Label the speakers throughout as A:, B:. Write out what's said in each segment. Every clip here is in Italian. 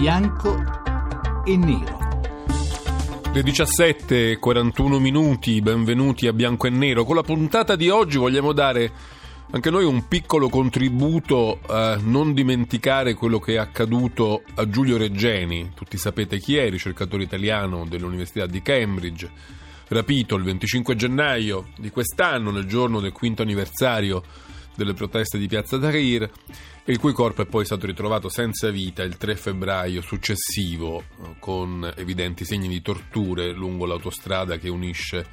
A: bianco e nero.
B: Le 17.41 minuti, benvenuti a Bianco e Nero. Con la puntata di oggi vogliamo dare anche noi un piccolo contributo a non dimenticare quello che è accaduto a Giulio Reggeni. Tutti sapete chi è, ricercatore italiano dell'Università di Cambridge, rapito il 25 gennaio di quest'anno, nel giorno del quinto anniversario delle proteste di Piazza Tahrir il cui corpo è poi stato ritrovato senza vita il 3 febbraio successivo con evidenti segni di torture lungo l'autostrada che unisce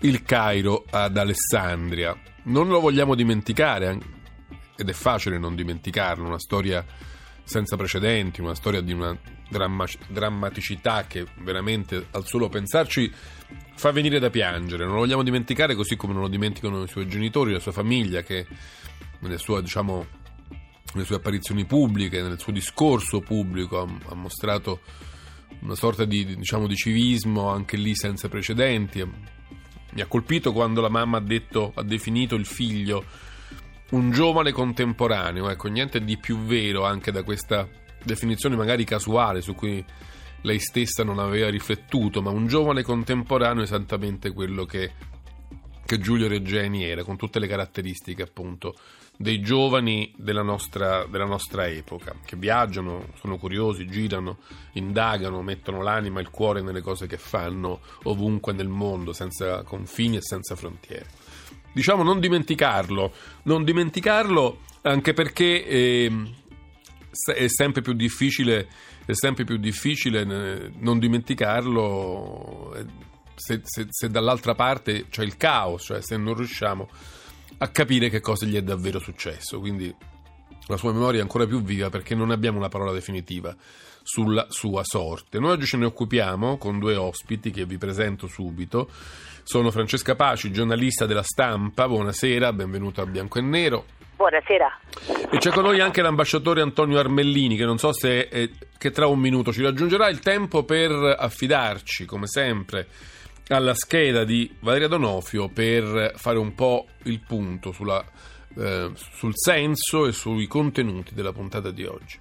B: il Cairo ad Alessandria. Non lo vogliamo dimenticare ed è facile non dimenticarlo, una storia senza precedenti, una storia di una dramma- drammaticità che veramente al solo pensarci fa venire da piangere. Non lo vogliamo dimenticare così come non lo dimenticano i suoi genitori, la sua famiglia che nel suo diciamo nelle sue apparizioni pubbliche, nel suo discorso pubblico, ha, ha mostrato una sorta di, diciamo, di, civismo anche lì senza precedenti. Mi ha colpito quando la mamma ha, detto, ha definito il figlio un giovane contemporaneo, ecco, niente di più vero anche da questa definizione magari casuale su cui lei stessa non aveva riflettuto, ma un giovane contemporaneo è esattamente quello che, che Giulio Reggeni era, con tutte le caratteristiche appunto dei giovani della nostra, della nostra, epoca, che viaggiano, sono curiosi, girano, indagano, mettono l'anima e il cuore nelle cose che fanno ovunque nel mondo, senza confini e senza frontiere. Diciamo non dimenticarlo, non dimenticarlo anche perché eh, è sempre più difficile, è sempre più difficile non dimenticarlo eh, se, se, se dall'altra parte c'è il caos, cioè se non riusciamo a capire che cosa gli è davvero successo. Quindi la sua memoria è ancora più viva perché non abbiamo una parola definitiva sulla sua sorte. Noi oggi ce ne occupiamo con due ospiti che vi presento subito. Sono Francesca Paci, giornalista della stampa. Buonasera, benvenuto a Bianco e Nero.
C: Buonasera.
B: E c'è con noi anche l'ambasciatore Antonio Armellini, che non so se eh, tra un minuto ci raggiungerà il tempo per affidarci, come sempre, alla scheda di Valeria Donofio per fare un po' il punto sulla, eh, sul senso e sui contenuti della puntata di oggi.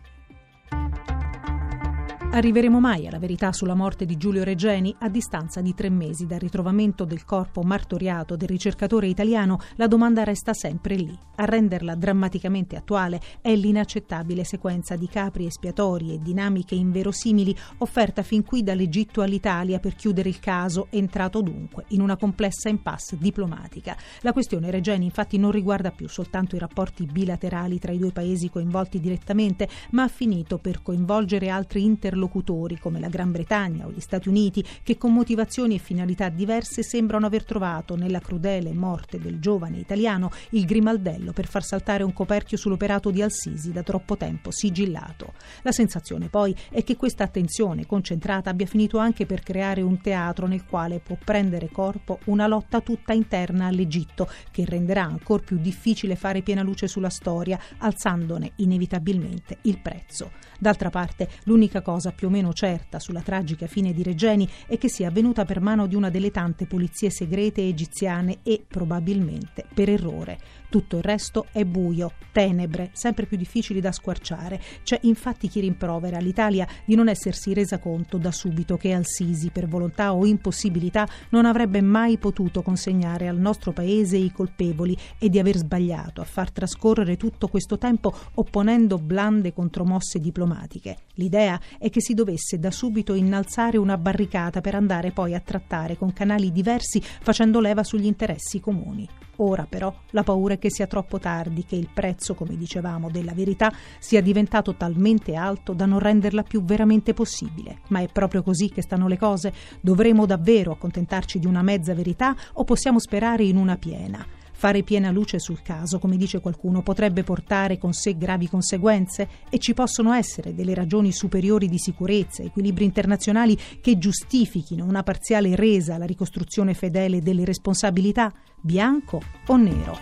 D: Arriveremo mai alla verità sulla morte di Giulio Regeni? A distanza di tre mesi dal ritrovamento del corpo martoriato del ricercatore italiano, la domanda resta sempre lì. A renderla drammaticamente attuale è l'inaccettabile sequenza di capri espiatori e dinamiche inverosimili offerta fin qui dall'Egitto all'Italia per chiudere il caso, entrato dunque in una complessa impasse diplomatica. La questione Regeni infatti non riguarda più soltanto i rapporti bilaterali tra i due paesi coinvolti direttamente, ma ha finito per coinvolgere altri interlocutori interlocutori come la Gran Bretagna o gli Stati Uniti che con motivazioni e finalità diverse sembrano aver trovato nella crudele morte del giovane italiano il grimaldello per far saltare un coperchio sull'operato di Al-Sisi da troppo tempo sigillato. La sensazione poi è che questa attenzione concentrata abbia finito anche per creare un teatro nel quale può prendere corpo una lotta tutta interna all'Egitto che renderà ancora più difficile fare piena luce sulla storia, alzandone inevitabilmente il prezzo. D'altra parte, l'unica cosa più o meno certa sulla tragica fine di Regeni è che sia avvenuta per mano di una delle tante polizie segrete egiziane e, probabilmente, per errore. Tutto il resto è buio, tenebre, sempre più difficili da squarciare. C'è infatti chi rimprovera all'Italia di non essersi resa conto da subito che Al-Sisi, per volontà o impossibilità, non avrebbe mai potuto consegnare al nostro paese i colpevoli e di aver sbagliato a far trascorrere tutto questo tempo opponendo blande contromosse diplomatiche. L'idea è che si dovesse da subito innalzare una barricata per andare poi a trattare con canali diversi facendo leva sugli interessi comuni. Ora però la paura è che sia troppo tardi, che il prezzo, come dicevamo, della verità sia diventato talmente alto da non renderla più veramente possibile. Ma è proprio così che stanno le cose? Dovremo davvero accontentarci di una mezza verità o possiamo sperare in una piena? Fare piena luce sul caso, come dice qualcuno, potrebbe portare con sé gravi conseguenze e ci possono essere delle ragioni superiori di sicurezza, equilibri internazionali che giustifichino una parziale resa alla ricostruzione fedele delle responsabilità, bianco o nero.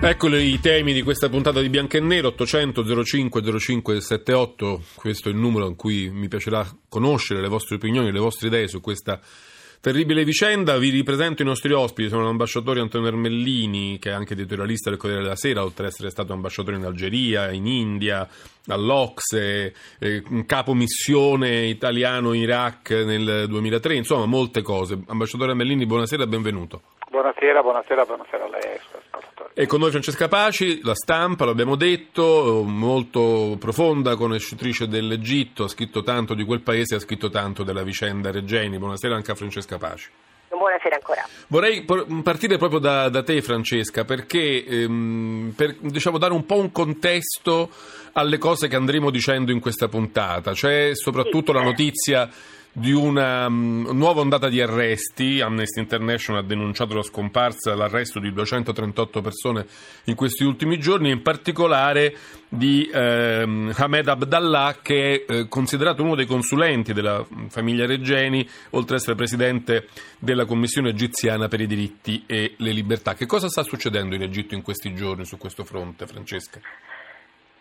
B: Eccoli i temi di questa puntata di Bianco e Nero, 800 05 05 78, questo è il numero in cui mi piacerà conoscere le vostre opinioni, le vostre idee su questa Terribile vicenda, vi ripresento i nostri ospiti, sono l'ambasciatore Antonio Ermellini, che è anche editorialista del Corriere della Sera, oltre ad essere stato ambasciatore in Algeria, in India, all'Ocse, eh, capo missione italiano in Iraq nel 2003, insomma molte cose. Ambasciatore Ermellini, buonasera e benvenuto.
C: Buonasera, buonasera, buonasera a lei.
B: E con noi Francesca Paci, la stampa, l'abbiamo detto, molto profonda, conoscitrice dell'Egitto, ha scritto tanto di quel paese, ha scritto tanto della vicenda Regeni. Buonasera anche a Francesca Paci.
E: Buonasera ancora.
B: Vorrei partire proprio da, da te Francesca perché ehm, per diciamo, dare un po' un contesto alle cose che andremo dicendo in questa puntata. C'è soprattutto sì. la notizia di una um, nuova ondata di arresti. Amnesty International ha denunciato la scomparsa, l'arresto di 238 persone in questi ultimi giorni, in particolare di ehm, Hamed Abdallah, che è eh, considerato uno dei consulenti della famiglia Regeni, oltre ad essere presidente della Commissione egiziana per i diritti e le libertà. Che cosa sta succedendo in Egitto in questi giorni su questo fronte, Francesca?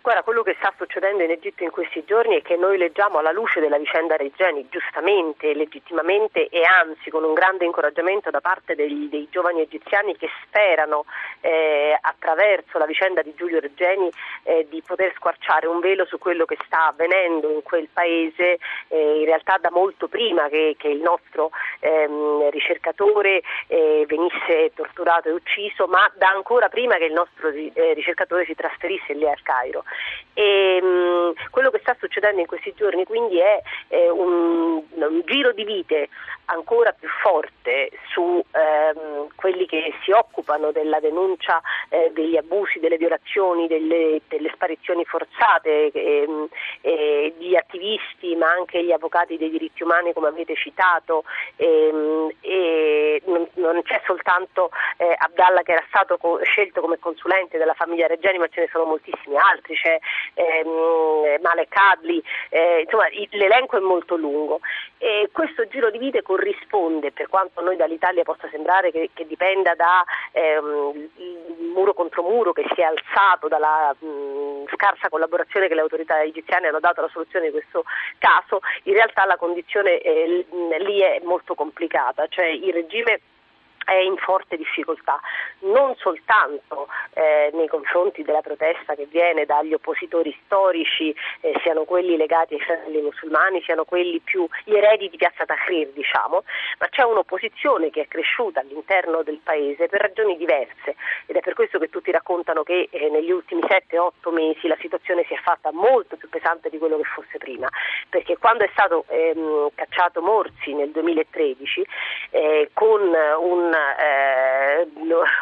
E: Guarda, quello che sta succedendo in Egitto in questi giorni è che noi leggiamo alla luce della vicenda Regeni, giustamente, legittimamente e anzi con un grande incoraggiamento da parte dei, dei giovani egiziani che sperano eh, attraverso la vicenda di Giulio Regeni eh, di poter squarciare un velo su quello che sta avvenendo in quel paese eh, realtà da molto prima che, che il nostro ehm, ricercatore eh, venisse torturato e ucciso, ma da ancora prima che il nostro eh, ricercatore si trasferisse lì al Cairo. E, mh, mm, quello che sta succedendo in questi giorni quindi è eh, un, un, giro di vite ancora più forte su ehm, quelli che si occupano della denuncia eh, degli abusi, delle violazioni, delle, delle sparizioni forzate ehm, eh, attivisti ma anche gli avvocati dei diritti umani come avete citato ehm, e non, non, c'è soltanto eh, Abdallah che era stato co- scelto come consulente della famiglia Reggiani ma ce ne sono moltissimi altri, c'è ehm, Malek Adli, eh, insomma l'elenco è molto lungo. E questo giro di vite corrisponde, per quanto a noi dall'Italia possa sembrare che, che dipenda da ehm, muro contro muro che si è alzato dalla mh, scarsa collaborazione che le autorità egiziane hanno dato alla soluzione di questo caso, in realtà la condizione eh, lì è molto complicata, cioè il regime è in forte difficoltà, non soltanto eh, nei confronti della protesta che viene dagli oppositori storici, eh, siano quelli legati ai fratelli musulmani, siano quelli più gli eredi di Piazza Tahrir, diciamo, ma c'è un'opposizione che è cresciuta all'interno del paese per ragioni diverse. Ed è per questo che tutti raccontano che eh, negli ultimi 7-8 mesi la situazione si è fatta molto più pesante di quello che fosse prima, perché quando è stato ehm, cacciato Morsi nel 2013 eh, con un eh,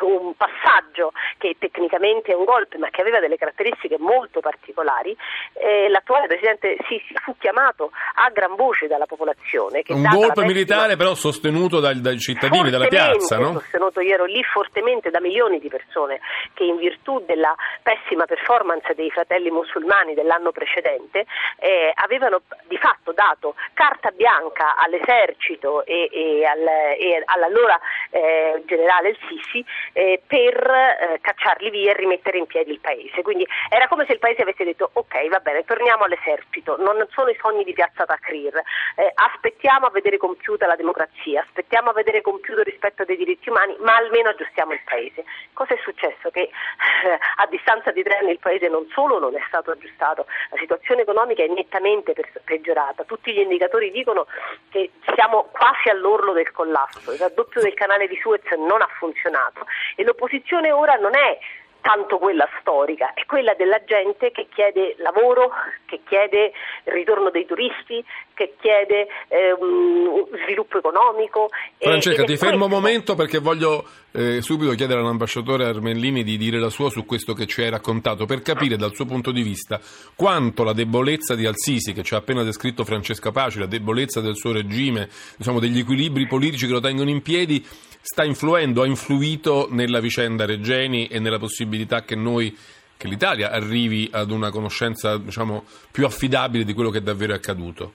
E: un passaggio che tecnicamente è un golpe ma che aveva delle caratteristiche molto particolari, eh, l'attuale Presidente Sisi fu chiamato a gran voce dalla popolazione.
B: un golpe militare però sostenuto dai, dai cittadini, dalla piazza, no?
E: sostenuto, io ero lì fortemente da milioni di persone che in virtù della pessima performance dei fratelli musulmani dell'anno precedente eh, avevano di fatto dato carta bianca all'esercito e, e, al, e all'allora eh, generale il Sisi eh, per eh, cacciarli via e rimettere in piedi il paese. Quindi era come se il paese avesse detto ok va bene torniamo all'esercito, non sono i sogni di piazza Tahrir, eh, aspettiamo a vedere compiuta la democrazia, aspettiamo a vedere compiuto il rispetto dei diritti umani, ma almeno aggiustiamo il paese. Cosa è successo? Che eh, a distanza di tre anni il paese non solo non è stato aggiustato, la situazione economica è nettamente peggiorata, tutti gli indicatori dicono che siamo quasi all'orlo del collasso, il raddoppio del canale di Suez non ha funzionato. E l'opposizione ora non è tanto quella storica, è quella della gente che chiede lavoro, che chiede il ritorno dei turisti, che chiede eh, sviluppo economico.
B: Francesca, ti fermo un momento perché voglio eh, subito chiedere all'ambasciatore Armellini di dire la sua su questo che ci hai raccontato, per capire dal suo punto di vista quanto la debolezza di Al-Sisi, che ci ha appena descritto Francesca Paci, la debolezza del suo regime, diciamo, degli equilibri politici che lo tengono in piedi, sta influendo, ha influito nella vicenda Regeni e nella possibilità che noi che l'Italia arrivi ad una conoscenza diciamo, più affidabile di quello che davvero è accaduto?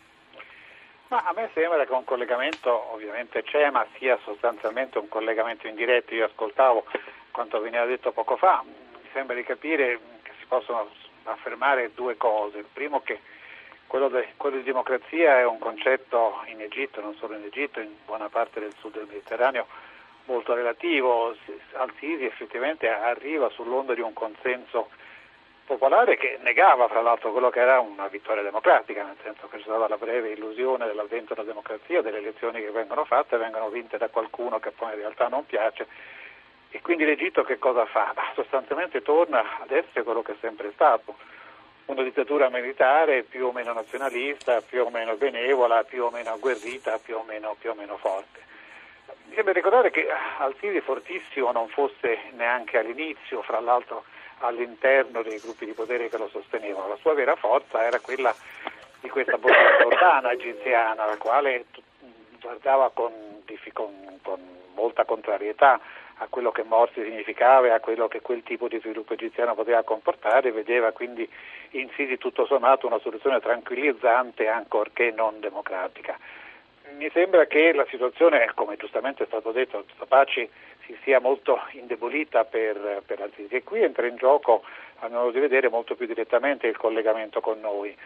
C: Ma a me sembra che un collegamento ovviamente c'è, ma sia sostanzialmente un collegamento indiretto. Io ascoltavo quanto veniva detto poco fa, mi sembra di capire che si possono affermare due cose. Il primo che quello, de, quello, di democrazia è un concetto in Egitto, non solo in Egitto, in buona parte del sud del Mediterraneo, molto relativo. Al-Sisi effettivamente arriva sull'onda di un consenso popolare che negava fra l'altro quello che era una vittoria democratica, nel senso che c'è stata la breve illusione dell'avvento della democrazia, delle elezioni che vengono fatte, vengono vinte da qualcuno che poi in realtà non piace e quindi l'Egitto che cosa fa? Bah, sostanzialmente torna ad essere quello che è sempre stato, una dittatura militare più o meno nazionalista, più o meno benevola, più o meno agguerrita, più o meno, più o meno forte. Sembra ricordare che Al-Sisi fortissimo non fosse neanche all'inizio, fra l'altro all'interno dei gruppi di potere che lo sostenevano, la sua vera forza era quella di questa borsa urbana egiziana, la quale guardava con, con, con molta contrarietà a quello che Morsi significava e a quello che quel tipo di sviluppo egiziano poteva comportare, vedeva quindi in Sisi tutto sommato una soluzione tranquillizzante ancorché non democratica. Mi sembra che la situazione, come giustamente è stato detto, Paci si sia molto indebolita per, per Al-Sisi e qui entra in gioco, a mio modo di vedere, molto più direttamente il collegamento con noi.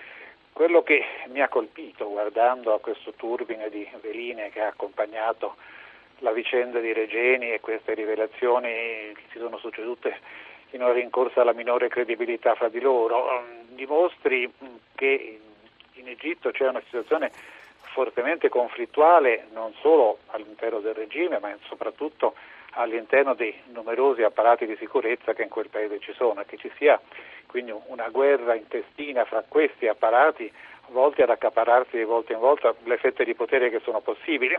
C: Quello che mi ha colpito guardando a questo turbine di veline che ha accompagnato la vicenda di Regeni e queste rivelazioni si sono succedute in una rincorsa alla minore credibilità fra di loro, mm, dimostri che in Egitto c'è una situazione fortemente conflittuale non solo all'interno del regime ma soprattutto all'interno dei numerosi apparati di sicurezza che in quel paese ci sono e che ci sia quindi una guerra intestina fra questi apparati volti ad accapararsi di volta in volta le fette di potere che sono possibili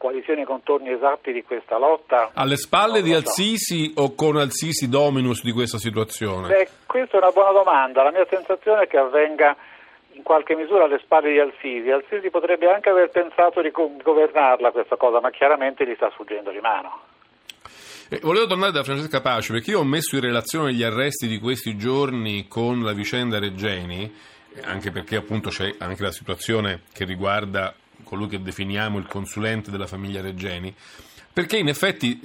C: quali siano i contorni esatti di questa lotta.
B: Alle spalle di Al-Sisi o con Al-Sisi dominus di questa situazione?
C: Beh, questa è una buona domanda. La mia sensazione è che avvenga in qualche misura alle spalle di Al-Sisi. Al-Sisi potrebbe anche aver pensato di governarla questa cosa, ma chiaramente gli sta sfuggendo di mano.
B: Eh, volevo tornare da Francesca Pace perché io ho messo in relazione gli arresti di questi giorni con la vicenda Reggeni, anche perché appunto c'è anche la situazione che riguarda colui che definiamo il consulente della famiglia Reggeni, perché in effetti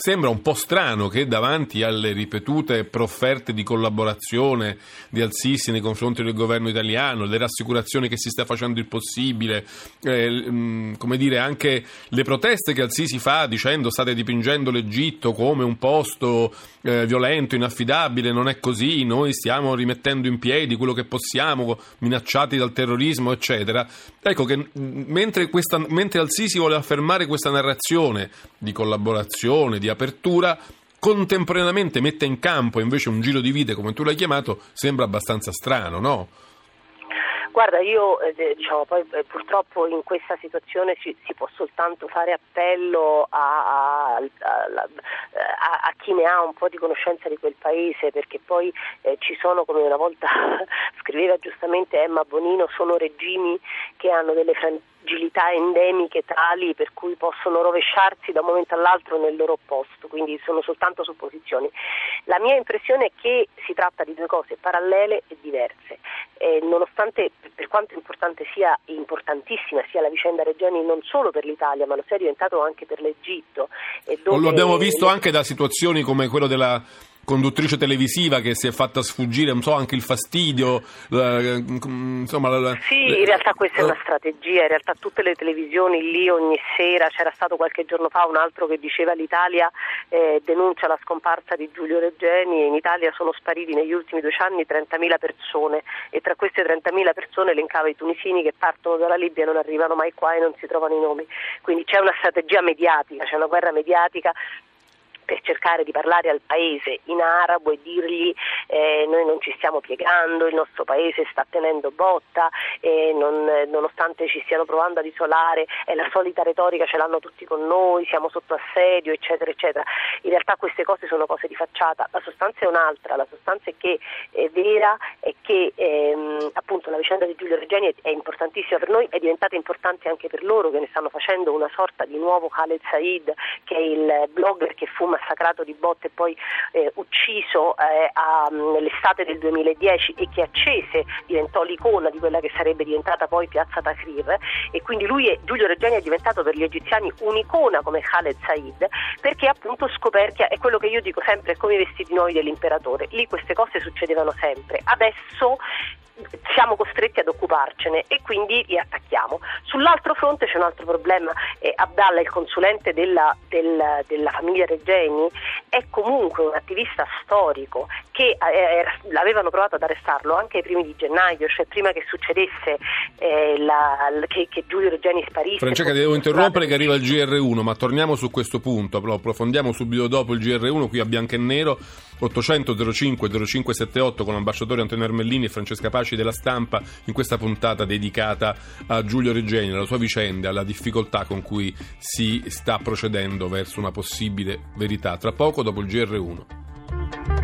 B: sembra un po' strano che davanti alle ripetute profferte di collaborazione di Al-Sisi nei confronti del governo italiano, le rassicurazioni che si sta facendo il possibile, eh, come dire anche le proteste che Al-Sisi fa dicendo state dipingendo l'Egitto come un posto eh, violento, inaffidabile, non è così, noi stiamo rimettendo in piedi quello che possiamo, minacciati dal terrorismo, eccetera. Ecco che mentre, questa, mentre Al-Sisi vuole affermare questa narrazione di collaborazione, di apertura, contemporaneamente mette in campo invece un giro di vite, come tu l'hai chiamato, sembra abbastanza strano, no?
E: Guarda, io eh, diciamo, poi, eh, purtroppo in questa situazione ci, si può soltanto fare appello a, a, a, a, chi ne ha un po' di conoscenza di quel paese, perché poi eh, ci sono, come una volta scriveva giustamente Emma Bonino, sono regimi che hanno delle fragilità endemiche tali per cui possono rovesciarsi da un momento all'altro nel loro posto, quindi sono soltanto supposizioni. La mia impressione è che si tratta di due cose parallele e diverse. Eh, nonostante per quanto importante sia importantissima sia la vicenda Reggiani non solo per l'Italia, ma lo sia diventato anche per l'Egitto.
B: Lo abbiamo visto le... anche da situazioni come quello della conduttrice televisiva che si è fatta sfuggire, non so, anche il fastidio.
E: Eh, insomma, la, sì, in realtà questa è una strategia, in realtà tutte le televisioni lì ogni sera, c'era stato qualche giorno fa un altro che diceva l'Italia eh, denuncia la scomparsa di Giulio Reggeni e in Italia sono spariti negli ultimi due anni 30.000 persone e tra queste 30.000 persone elencava i tunisini che partono dalla Libia e non arrivano mai qua e non si trovano i nomi. Quindi c'è una strategia mediatica, c'è una guerra mediatica per cercare di parlare al paese in arabo e dirgli eh, noi non ci stiamo piegando, il nostro paese sta tenendo botta, e non, nonostante ci stiano provando ad isolare, è la solita retorica, ce l'hanno tutti con noi, siamo sotto assedio, eccetera, eccetera. In realtà queste cose sono cose di facciata, la sostanza è un'altra, la sostanza è che è vera e che ehm, appunto la vicenda di Giulio Regeni è, importantissima per noi, è diventata importante anche per loro che ne stanno facendo una sorta di nuovo Khaled Said, che è il blogger che fu massacrato di botte e poi eh, ucciso eh, a, nell'estate del 2010 e che accese, diventò l'icona di quella che sarebbe diventata poi piazza Tahrir. E quindi lui è, Giulio Regeni è diventato per gli egiziani un'icona come Khaled Said perché appunto scoperchia, è quello che io dico sempre, come i vestiti nuovi dell'imperatore, lì queste cose succedevano sempre, adesso siamo costretti ad occuparcene e quindi li attacchiamo. Sull'altro fronte c'è un altro problema, eh, Abdallah, il consulente della, del, della famiglia Regeni, è comunque un attivista storico che eh, avevano provato ad arrestarlo anche ai primi di gennaio, cioè prima che succedesse eh, la, che, che, Giulio Regeni sparisse.
B: Francesca, devo interrompere che arriva il GR1, ma torniamo su questo punto, lo approfondiamo subito dopo il GR1 qui a bianco e nero. 800 05 0578 con l'ambasciatore Antonio Armellini e Francesca Paci della stampa in questa puntata dedicata a Giulio Regeni, alla sua vicenda, alla difficoltà con cui si sta procedendo verso una possibile verità mobilità, tra poco dopo il GR1.